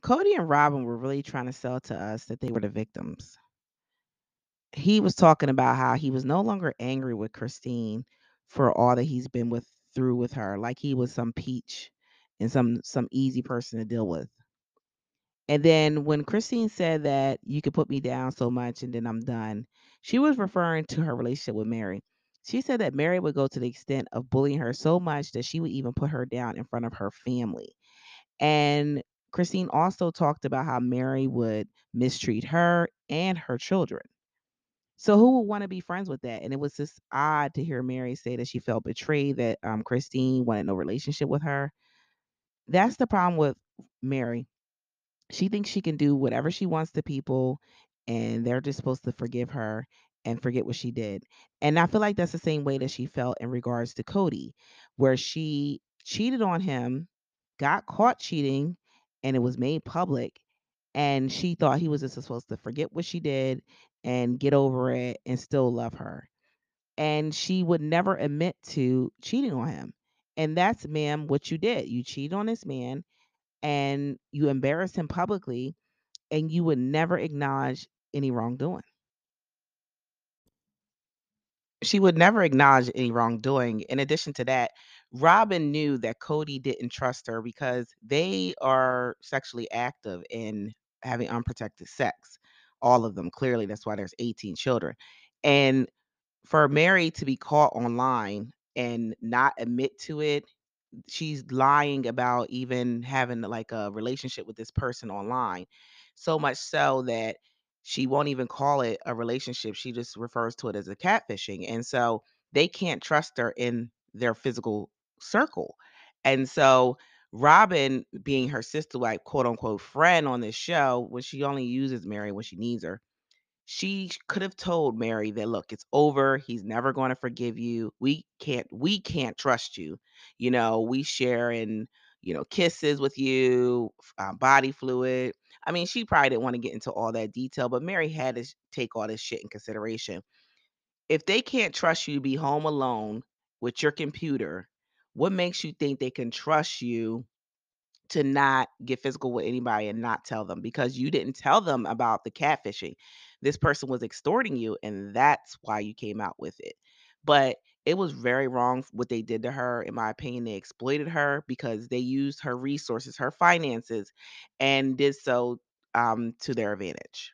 Kody and Robyn were really trying to sell to us that they were the victims. He was talking about how he was no longer angry with Christine for all that he's been with through with her, like he was some peach and some some easy person to deal with. And then when Christine said that you could put me down so much and then I'm done, she was referring to her relationship with Meri. She said that Meri would go to the extent of bullying her so much that she would even put her down in front of her family. And Christine also talked about how Meri would mistreat her and her children. So who would want to be friends with that? And it was just odd to hear Meri say that she felt betrayed that um, Christine wanted no relationship with her. That's the problem with Meri. She thinks she can do whatever she wants to people, and they're just supposed to forgive her and forget what she did. And I feel like that's the same way that she felt in regards to Kody, where she cheated on him, got caught cheating, and it was made public. And she thought he was just supposed to forget what she did and get over it and still love her. And she would never admit to cheating on him. And that's, ma'am, what you did. You cheated on this man and you embarrassed him publicly and you would never acknowledge any wrongdoing. She would never acknowledge any wrongdoing. In addition to that, Robyn knew that Kody didn't trust her because they are sexually active in having unprotected sex. All of them, clearly. That's why there's 18 children. And for Meri to be caught online and not admit to it, she's lying about even having like a relationship with this person online. So much so that she won't even call it a relationship. She just refers to it as a catfishing. And so they can't trust her in their physical circle. And so Robyn, being her sister, like quote unquote friend on this show, when she only uses Meri when she needs her, she could have told Meri that look, it's over. He's never going to forgive you. We can't we can't trust you. You know, we share in, you know, kisses with you, uh, body fluid. I mean, she probably didn't want to get into all that detail, but Meri had to take all this shit in consideration. If they can't trust you to be home alone with your computer, what makes you think they can trust you to not get physical with anybody and not tell them because you didn't tell them about the catfishing. This person was extorting you, and that's why you came out with it. But it was very wrong what they did to her. In my opinion, they exploited her because they used her resources, her finances, and did so um, to their advantage.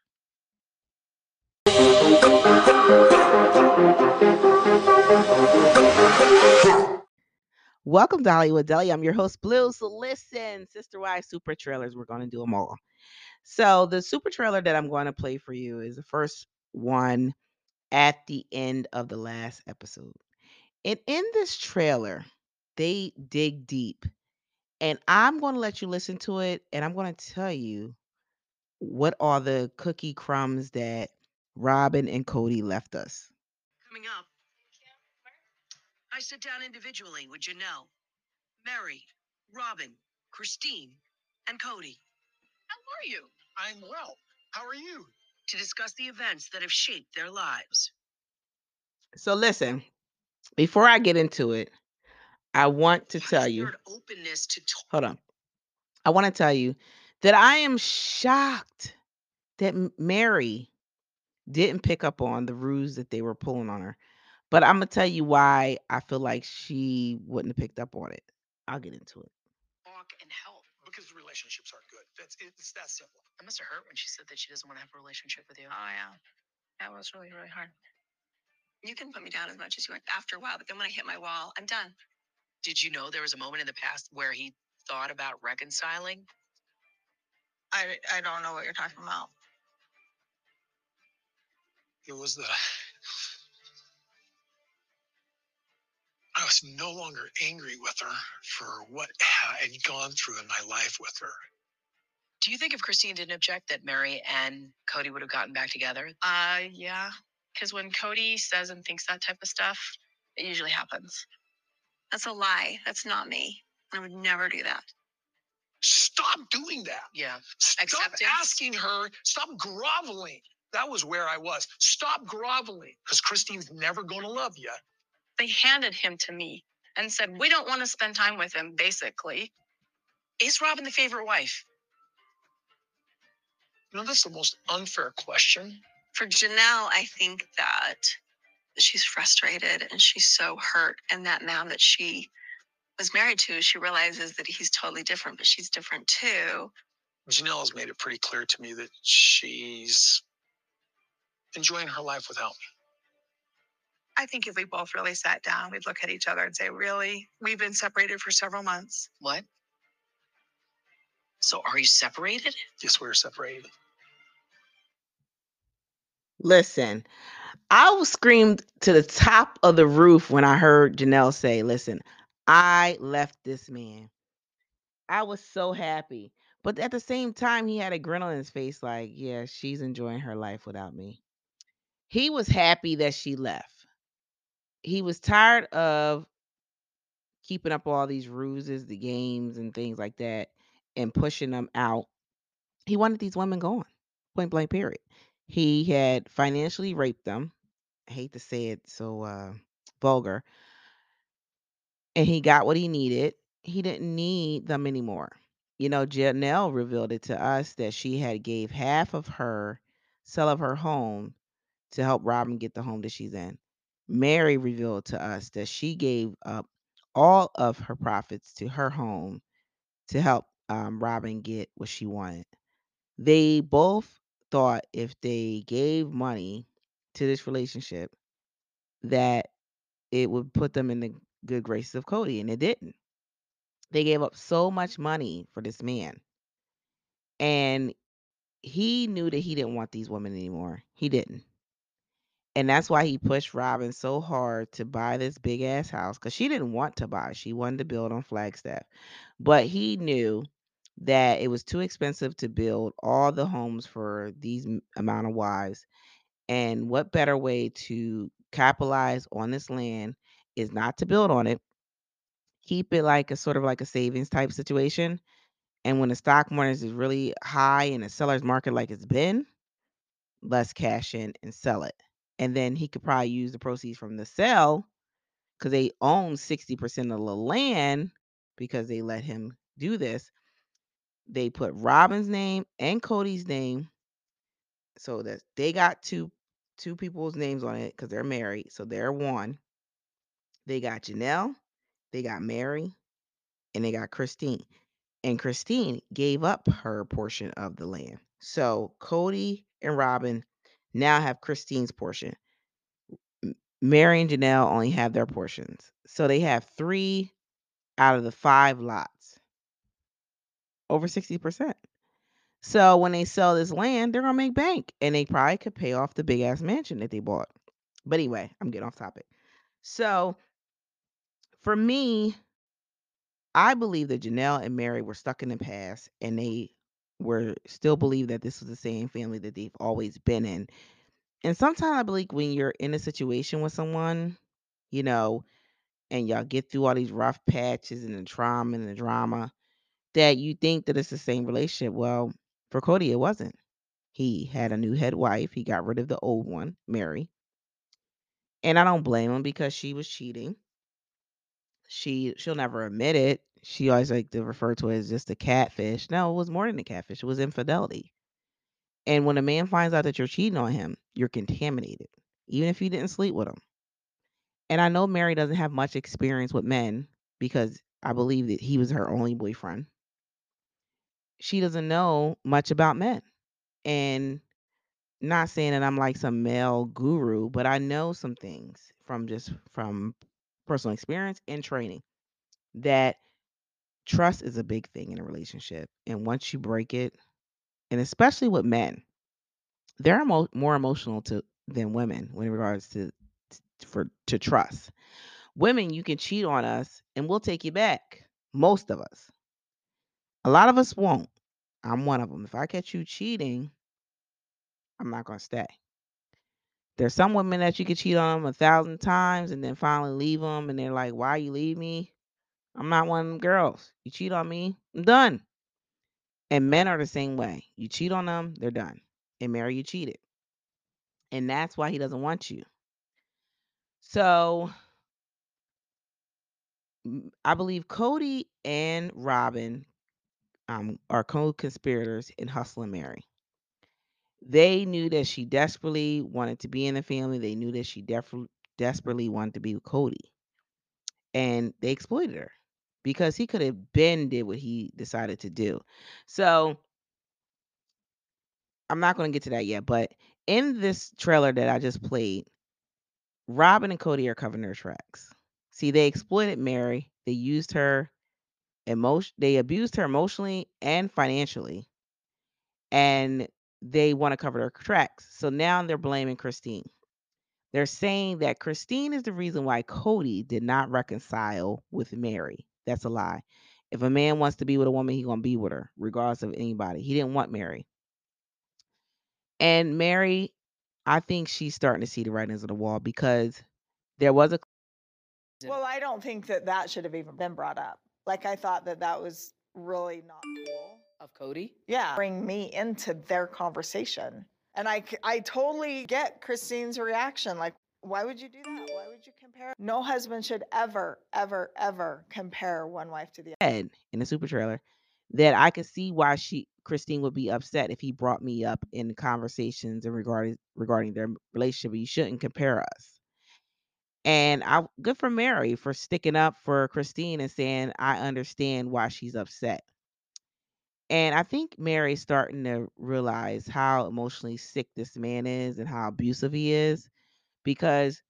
Welcome to Hollywood Deli. I'm your host, Bleu. So listen, Sister Wives Super Trailers, we're going to do them all. So the super trailer that I'm going to play for you is the first one at the end of the last episode. And in this trailer, they dig deep. And I'm going to let you listen to it and I'm going to tell you what are the cookie crumbs that Robyn and Kody left us. Coming up, I sit down individually with Janelle, Meri, Robyn, Christine, and Kody How are you? I'm well. How are you? to discuss the events that have shaped their lives. So listen, before I get into it, I want to tell you. Shared openness to talk. hold on. I want to tell you that I am shocked that M- Meri didn't pick up on the ruse that they were pulling on her. But I'm gonna tell you why I feel like she wouldn't have picked up on it. I'll get into it. Talk and help. Because relationships aren't good. That's it's that simple. That must have hurt when she said that she doesn't want to have a relationship with you. Oh yeah, that was really really hard. You can put me down as much as you want after a while, but then when I hit my wall, I'm done. Did you know there was a moment in the past where he thought about reconciling? I, I don't know what you're talking about. It was the I was no longer angry with her for what I had gone through in my life with her. Do you think if Christine didn't object that Meri and Kody would have gotten back together? Uh, yeah. Because when Kody says and thinks that type of stuff, it usually happens. That's a lie. That's not me. I would never do that. Stop doing that. Yeah. Stop Acceptance. asking her. Stop groveling. That was where I was. Stop groveling because Christine's never going to love you. They handed him to me and said, We don't want to spend time with him, basically. Is Robyn the favorite wife? You know, that's the most unfair question. For Janelle, I think that she's frustrated and she's so hurt. And that man that she was married to, she realizes that he's totally different, but she's different too. Janelle has made it pretty clear to me that she's enjoying her life without me. I think if we both really sat down, we'd look at each other and say, Really? We've been separated for several months. What? So are you separated? Yes, we're separated. Listen, I was screamed to the top of the roof when I heard Janelle say, Listen, I left this man. I was so happy. But at the same time, he had a grin on his face, like, Yeah, she's enjoying her life without me. He was happy that she left. He was tired of keeping up all these ruses, the games, and things like that, and pushing them out. He wanted these women gone, point blank, period. He had financially raped them. I hate to say it so uh, vulgar. And he got what he needed. He didn't need them anymore. You know, Janelle revealed it to us that she had gave half of her sell of her home to help Robyn get the home that she's in. Meri revealed to us that she gave up all of her profits to her home to help um, Robyn get what she wanted. They both thought if they gave money to this relationship that it would put them in the good graces of Kody, and it didn't. They gave up so much money for this man. And he knew that he didn't want these women anymore. He didn't. And that's why he pushed Robyn so hard to buy this big ass house because she didn't want to buy. She wanted to build on Flagstaff. But he knew that it was too expensive to build all the homes for these amount of wives. And what better way to capitalize on this land is not to build on it, keep it like a sort of like a savings type situation. And when the stock market is really high in a seller's market like it's been, let's cash in and sell it. And then he could probably use the proceeds from the sale because they own 60% of the land because they let him do this. They put Robyn's name and Kody's name so that they got two two people's names on it because they're married. So they're one. They got Janelle, they got Meri, and they got Christine. And Christine gave up her portion of the land. So Kody and Robyn now have Christine's portion. Meri and Janelle only have their portions. So they have three out of the five lots. Over 60%. So when they sell this land, they're gonna make bank. And they probably could pay off the big ass mansion that they bought. But anyway, I'm getting off topic. So for me, I believe that Janelle and Meri were stuck in the past and they were still believe that this was the same family that they've always been in. And sometimes I believe when you're in a situation with someone, you know, and y'all get through all these rough patches and the trauma and the drama, that you think that it's the same relationship. Well, for Kody, it wasn't. He had a new head wife. He got rid of the old one, Meri. And I don't blame him because she was cheating. She she'll never admit it. She always like to refer to it as just a catfish. No, it was more than a catfish. It was infidelity. And when a man finds out that you're cheating on him, you're contaminated, even if you didn't sleep with him. And I know Meri doesn't have much experience with men because I believe that he was her only boyfriend. She doesn't know much about men. And not saying that I'm like some male guru, but I know some things from just from personal experience and training that trust is a big thing in a relationship. And once you break it, and especially with men, they're more emotional to than women when in regards to for to trust. Women, you can cheat on us and we'll take you back. Most of us. A lot of us won't. I'm one of them. If I catch you cheating, I'm not going to stay. There's some women that you could cheat on them a thousand times and then finally leave them and they're like, why you leave me? I'm not one of them girls. You cheat on me, I'm done. And men are the same way. You cheat on them, they're done. And Meri, you cheated. And that's why he doesn't want you. So I believe Kody and Robyn um, are co-conspirators in hustling Meri. They knew that she desperately wanted to be in the family. They knew that she def- desperately wanted to be with Kody. And they exploited her because he could have been did what he decided to do. So I'm not going to get to that yet, but in this trailer that I just played, Robyn and Kody are covering their tracks. See, they exploited Meri. They used her emotion they abused her emotionally and financially. And they want to cover their tracks. So now they're blaming Christine. They're saying that Christine is the reason why Kody did not reconcile with Meri. That's a lie. If a man wants to be with a woman, he's gonna be with her, regardless of anybody. He didn't want Meri. And Meri, I think she's starting to see the writings on the wall because there was a Well, I don't think that that should have even been brought up. Like, I thought that that was really not cool. Of Kody? Yeah. Bring me into their conversation. And I I totally get Christine's reaction. Like, why would you do that? You compare? No husband should ever, ever, ever compare one wife to the other. in the super trailer that I could see why she Christine would be upset if he brought me up in conversations and regarding regarding their relationship. You shouldn't compare us. And I good for Meri for sticking up for Christine and saying I understand why she's upset. And I think Meri's starting to realize how emotionally sick this man is and how abusive he is because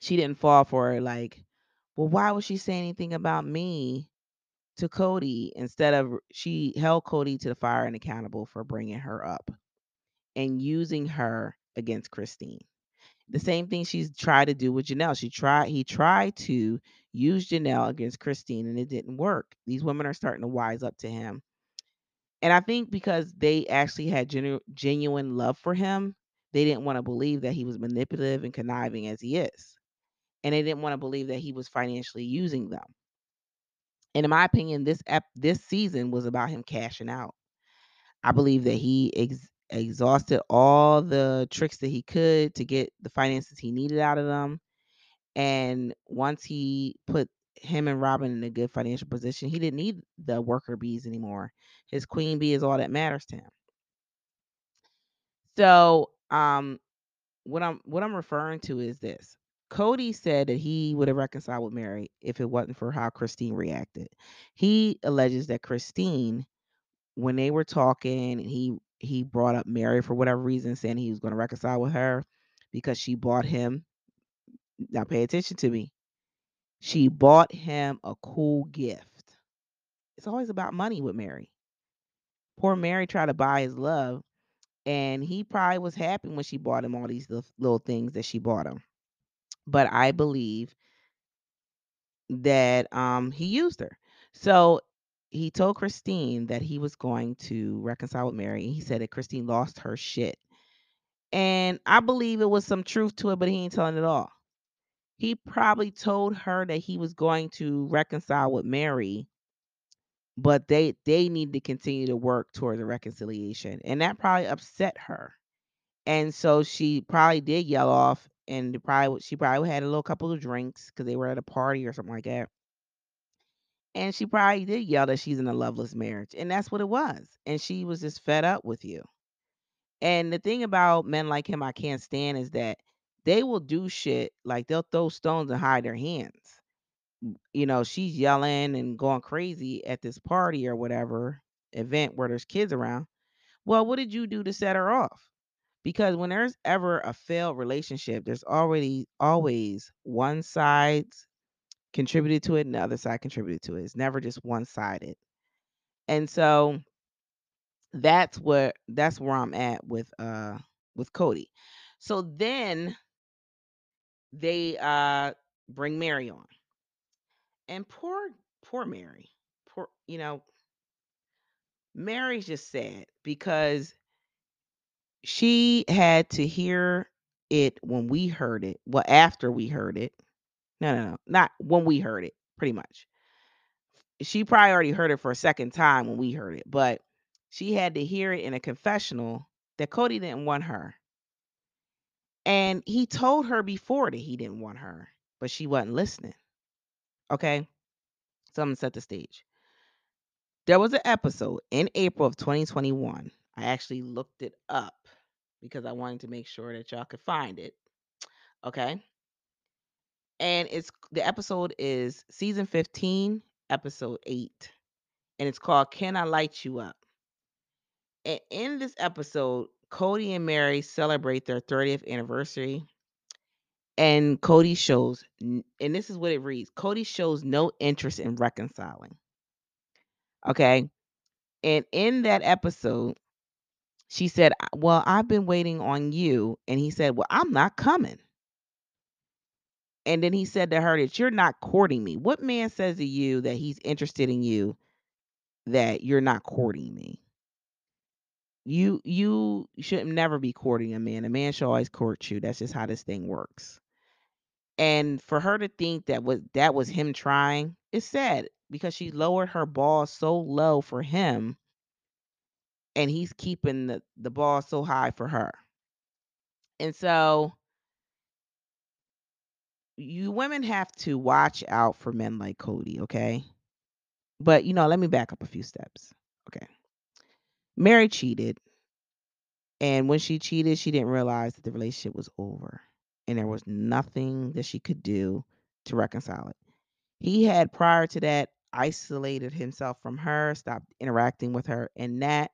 she didn't fall for it like, well, why would she say anything about me to Kody instead of she held Kody to the fire and accountable for bringing her up and using her against Christine. The same thing she's tried to do with Janelle. She tried he tried to use Janelle against Christine and it didn't work. These women are starting to wise up to him. And I think because they actually had genu- genuine love for him, they didn't want to believe that he was manipulative and conniving as he is. And they didn't want to believe that he was financially using them. And in my opinion, this ep- this season was about him cashing out. I believe that he ex- exhausted all the tricks that he could to get the finances he needed out of them. And once he put him and Robyn in a good financial position, he didn't need the worker bees anymore. His queen bee is all that matters to him. So, um, what I'm what I'm referring to is this. Kody said that he would have reconciled with Meri if it wasn't for how Christine reacted. He alleges that Christine, when they were talking, he he brought up Meri for whatever reason, saying he was going to reconcile with her because she bought him. Now pay attention to me. She bought him a cool gift. It's always about money with Meri. Poor Meri tried to buy his love, and he probably was happy when she bought him all these little things that she bought him. But I believe that um he used her. So he told Christine that he was going to reconcile with Meri. And he said that Christine lost her shit. And I believe it was some truth to it, but he ain't telling it all. He probably told her that he was going to reconcile with Meri, but they they need to continue to work towards a reconciliation. And that probably upset her. And so she probably did yell off and probably she probably had a little couple of drinks because they were at a party or something like that. And she probably did yell that she's in a loveless marriage. And that's what it was. And she was just fed up with you. And the thing about men like him I can't stand is that they will do shit like they'll throw stones and hide their hands. You know, she's yelling and going crazy at this party or whatever event where there's kids around. Well, what did you do to set her off? Because when there's ever a failed relationship, there's already always one side contributed to it and the other side contributed to it. It's never just one sided. And so that's what that's where I'm at with uh with Kody. So then they uh bring Meri on. And poor poor Meri. Poor you know Meri's just sad because she had to hear it when we heard it. Well, after we heard it. No, no, no. Not when we heard it, pretty much. She probably already heard it for a second time when we heard it, but she had to hear it in a confessional that Kody didn't want her. And he told her before that he didn't want her, but she wasn't listening. Okay? So I'm gonna set the stage. There was an episode in April of 2021. I actually looked it up because I wanted to make sure that y'all could find it. Okay. And it's the episode is season 15, episode 8. And it's called Can I Light You Up? And in this episode, Kody and Meri celebrate their 30th anniversary. And Kody shows, and this is what it reads Kody shows no interest in reconciling. Okay. And in that episode, she said, Well, I've been waiting on you. And he said, Well, I'm not coming. And then he said to her that you're not courting me. What man says to you that he's interested in you that you're not courting me? You you should never be courting a man. A man should always court you. That's just how this thing works. And for her to think that was that was him trying, it's sad because she lowered her ball so low for him and he's keeping the, the ball so high for her. And so you women have to watch out for men like Kody, okay? But you know, let me back up a few steps. Okay. Meri cheated. And when she cheated, she didn't realize that the relationship was over. And there was nothing that she could do to reconcile it. He had prior to that isolated himself from her, stopped interacting with her, and that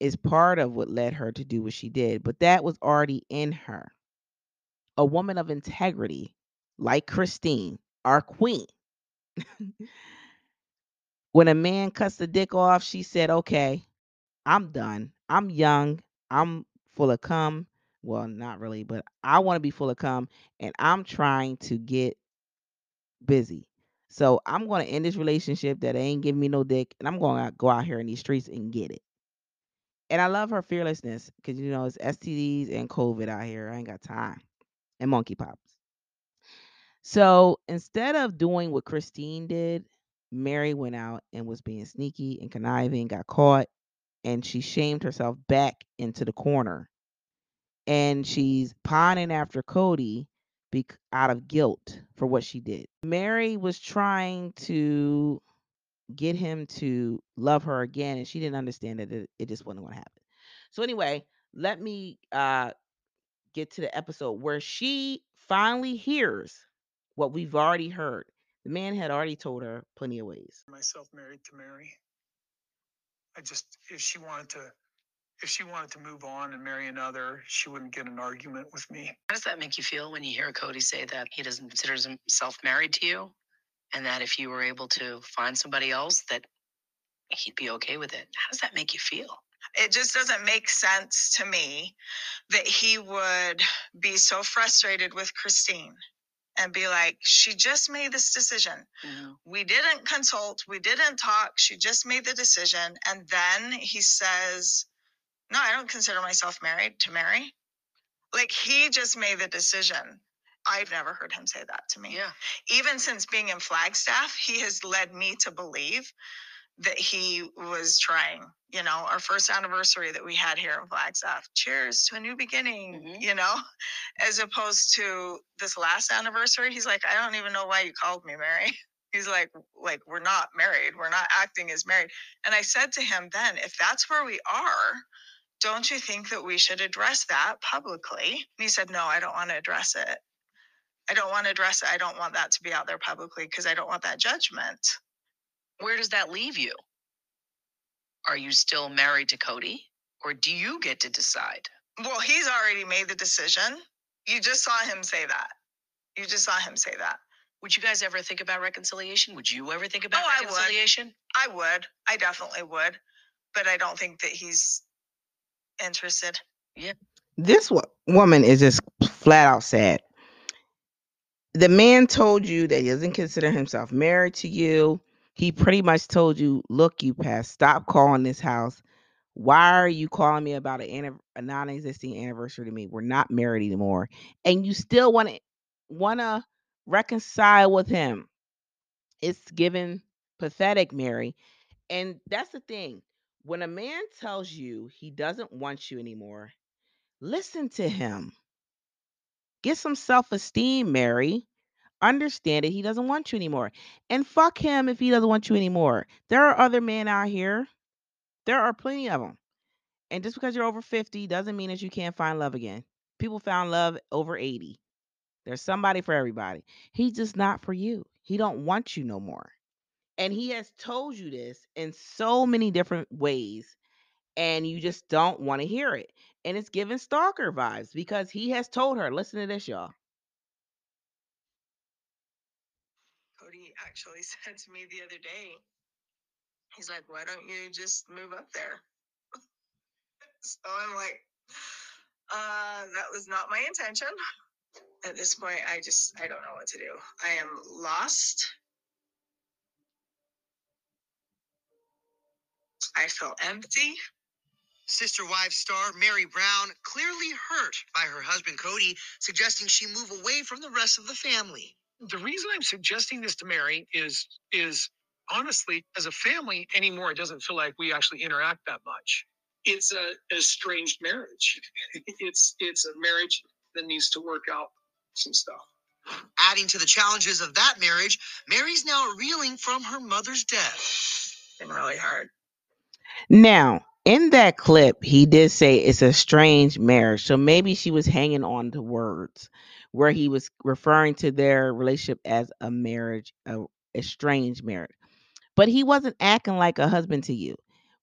is part of what led her to do what she did. But that was already in her. A woman of integrity, like Christine, our queen. when a man cuts the dick off, she said, Okay, I'm done. I'm young. I'm full of cum. Well, not really, but I want to be full of cum and I'm trying to get busy. So I'm going to end this relationship that ain't giving me no dick and I'm going to go out here in these streets and get it. And I love her fearlessness because, you know, it's STDs and COVID out here. I ain't got time. And monkey pops. So instead of doing what Christine did, Meri went out and was being sneaky and conniving, got caught, and she shamed herself back into the corner. And she's pining after Kody bec- out of guilt for what she did. Meri was trying to get him to love her again, and she didn't understand that it, it just wasn't going to happen. So anyway, let me uh, get to the episode where she finally hears what we've already heard. The man had already told her plenty of ways. myself married to Meri. I just, if she wanted to, if she wanted to move on and marry another, she wouldn't get an argument with me. How does that make you feel when you hear Kody say that he doesn't consider himself married to you, and that if you were able to find somebody else, that he'd be okay with it? How does that make you feel? It just doesn't make sense to me that he would be so frustrated with Christine and be like, she just made this decision. We didn't consult, we didn't talk, she just made the decision. And then he says, No, I don't consider myself married to Meri. Like he just made the decision. I've never heard him say that to me. Yeah. Even since being in Flagstaff, he has led me to believe that he was trying. You know, our first anniversary that we had here in Flagstaff. Cheers to a new beginning, Mhm. you know, as opposed to this last anniversary. He's like, I don't even know why you called me, Meri. He's like, like, we're not married. We're not acting as married. And I said to him then, if that's where we are, don't you think that we should address that publicly? And he said, No, I don't want to address it. I don't want to address it. I don't want that to be out there publicly because I don't want that judgment. Where does that leave you? Are you still married to Kody, or do you get to decide? Well, he's already made the decision. You just saw him say that. You just saw him say that. Would you guys ever think about reconciliation? Would you ever think about Oh, I would. reconciliation? I would. I definitely would. But I don't think that he's interested. Yeah. This wo- woman is just flat out sad. The man told you that he doesn't consider himself married to you. He pretty much told you, look, you past, stop calling this house. Why are you calling me about an a non-existing anniversary to me? We're not married anymore. And you still want to want to reconcile with him. It's given pathetic, Meri. And that's the thing. When a man tells you he doesn't want you anymore, listen to him. Get some self esteem, Meri. Understand it. He doesn't want you anymore. And fuck him if he doesn't want you anymore. There are other men out here. There are plenty of them. And just because you're over 50 doesn't mean that you can't find love again. People found love over 80. There's somebody for everybody. He's just not for you. He don't want you no more. And he has told you this in so many different ways and you just don't want to hear it. And it's giving stalker vibes because he has told her, listen to this, y'all. Kody actually said to me the other day, he's like, why don't you just move up there? so I'm like, uh, that was not my intention. At this point, I just, I don't know what to do. I am lost. I feel empty. Sister Wives star Meri Brown clearly hurt by her husband Kody suggesting she move away from the rest of the family. The reason I'm suggesting this to Meri is is honestly, as a family anymore, it doesn't feel like we actually interact that much. It's a estranged marriage. It's it's a marriage that needs to work out some stuff. Adding to the challenges of that marriage, Meri's now reeling from her mother's death. Been really hard. Now, in that clip, he did say it's a strange marriage. So maybe she was hanging on to words where he was referring to their relationship as a marriage, a strange marriage. But he wasn't acting like a husband to you.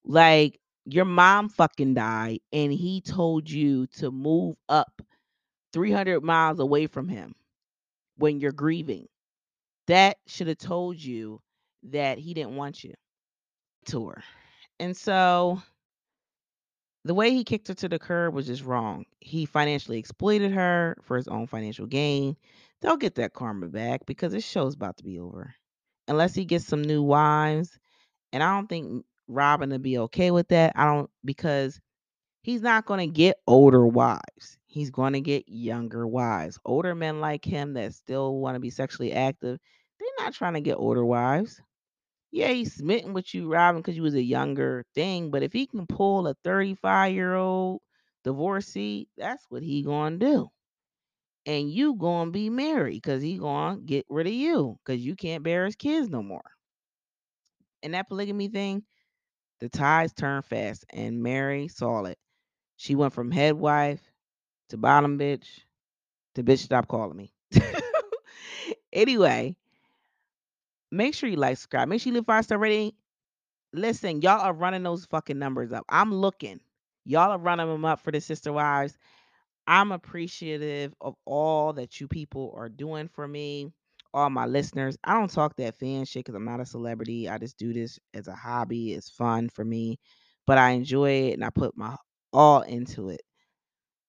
Like your mom fucking died and he told you to move up 300 miles away from him when you're grieving. That should have told you that he didn't want you to her. And so the way he kicked her to the curb was just wrong. He financially exploited her for his own financial gain. They'll get that karma back because this show's about to be over. Unless he gets some new wives. And I don't think Robyn will be okay with that. I don't because he's not going to get older wives. He's going to get younger wives. Older men like him that still want to be sexually active, they're not trying to get older wives yeah, he's smitten with you, Robyn, because you was a younger thing. But if he can pull a 35 year old divorcee, that's what he gonna do. And you gonna be married because he gonna get rid of you because you can't bear his kids no more. And that polygamy thing, the tides turn fast. And Meri saw it. She went from head wife to bottom bitch to bitch stop calling me. anyway, Make sure you like, subscribe. Make sure you leave five star rating. Listen, y'all are running those fucking numbers up. I'm looking. Y'all are running them up for the sister wives. I'm appreciative of all that you people are doing for me, all my listeners. I don't talk that fan shit because I'm not a celebrity. I just do this as a hobby. It's fun for me, but I enjoy it and I put my all into it.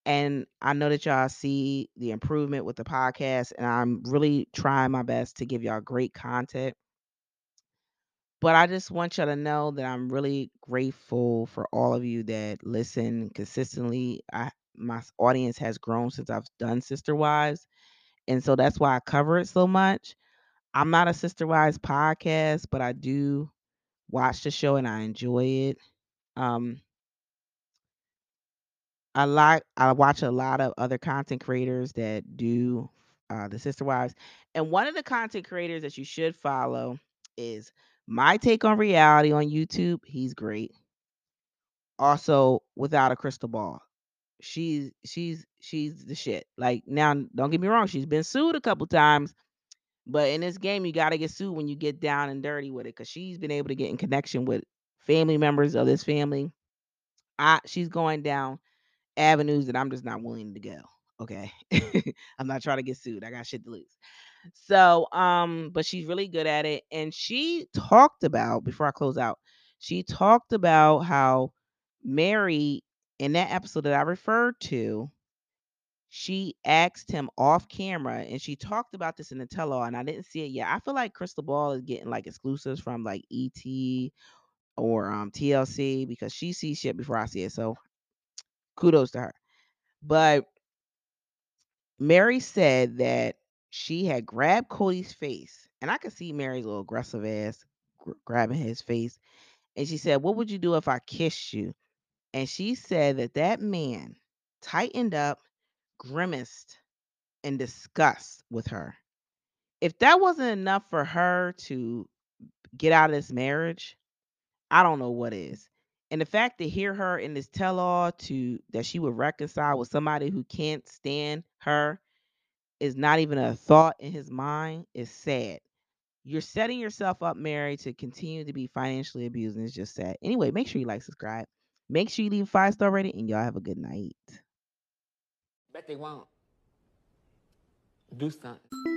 And I know that y'all see the improvement with the podcast, and I'm really trying my best to give y'all great content. But I just want y'all to know that I'm really grateful for all of you that listen consistently. I my audience has grown since I've done Sister Wives, and so that's why I cover it so much. I'm not a Sister Wives podcast, but I do watch the show and I enjoy it. Um, I like I watch a lot of other content creators that do uh, the sister wives, and one of the content creators that you should follow is my take on reality on YouTube. He's great. Also, without a crystal ball, she's she's she's the shit. Like now, don't get me wrong, she's been sued a couple times, but in this game, you got to get sued when you get down and dirty with it, because she's been able to get in connection with family members of this family. I she's going down avenues that I'm just not willing to go. Okay. I'm not trying to get sued. I got shit to lose. So, um, but she's really good at it. And she talked about, before I close out, she talked about how Meri, in that episode that I referred to, she asked him off camera and she talked about this in the tell all, and I didn't see it yet. I feel like Crystal Ball is getting like exclusives from like ET or um TLC because she sees shit before I see it. So kudos to her. But Meri said that she had grabbed Kody's face, and I could see Mary's little aggressive ass gr- grabbing his face. And she said, What would you do if I kissed you? And she said that that man tightened up, grimaced, in disgust with her. If that wasn't enough for her to get out of this marriage, I don't know what is. And the fact to hear her in this tell all to that she would reconcile with somebody who can't stand her is not even a thought in his mind is sad. You're setting yourself up, Meri, to continue to be financially abused, and it's just sad. Anyway, make sure you like, subscribe. Make sure you leave five star rating, and y'all have a good night. Bet they won't. Do something.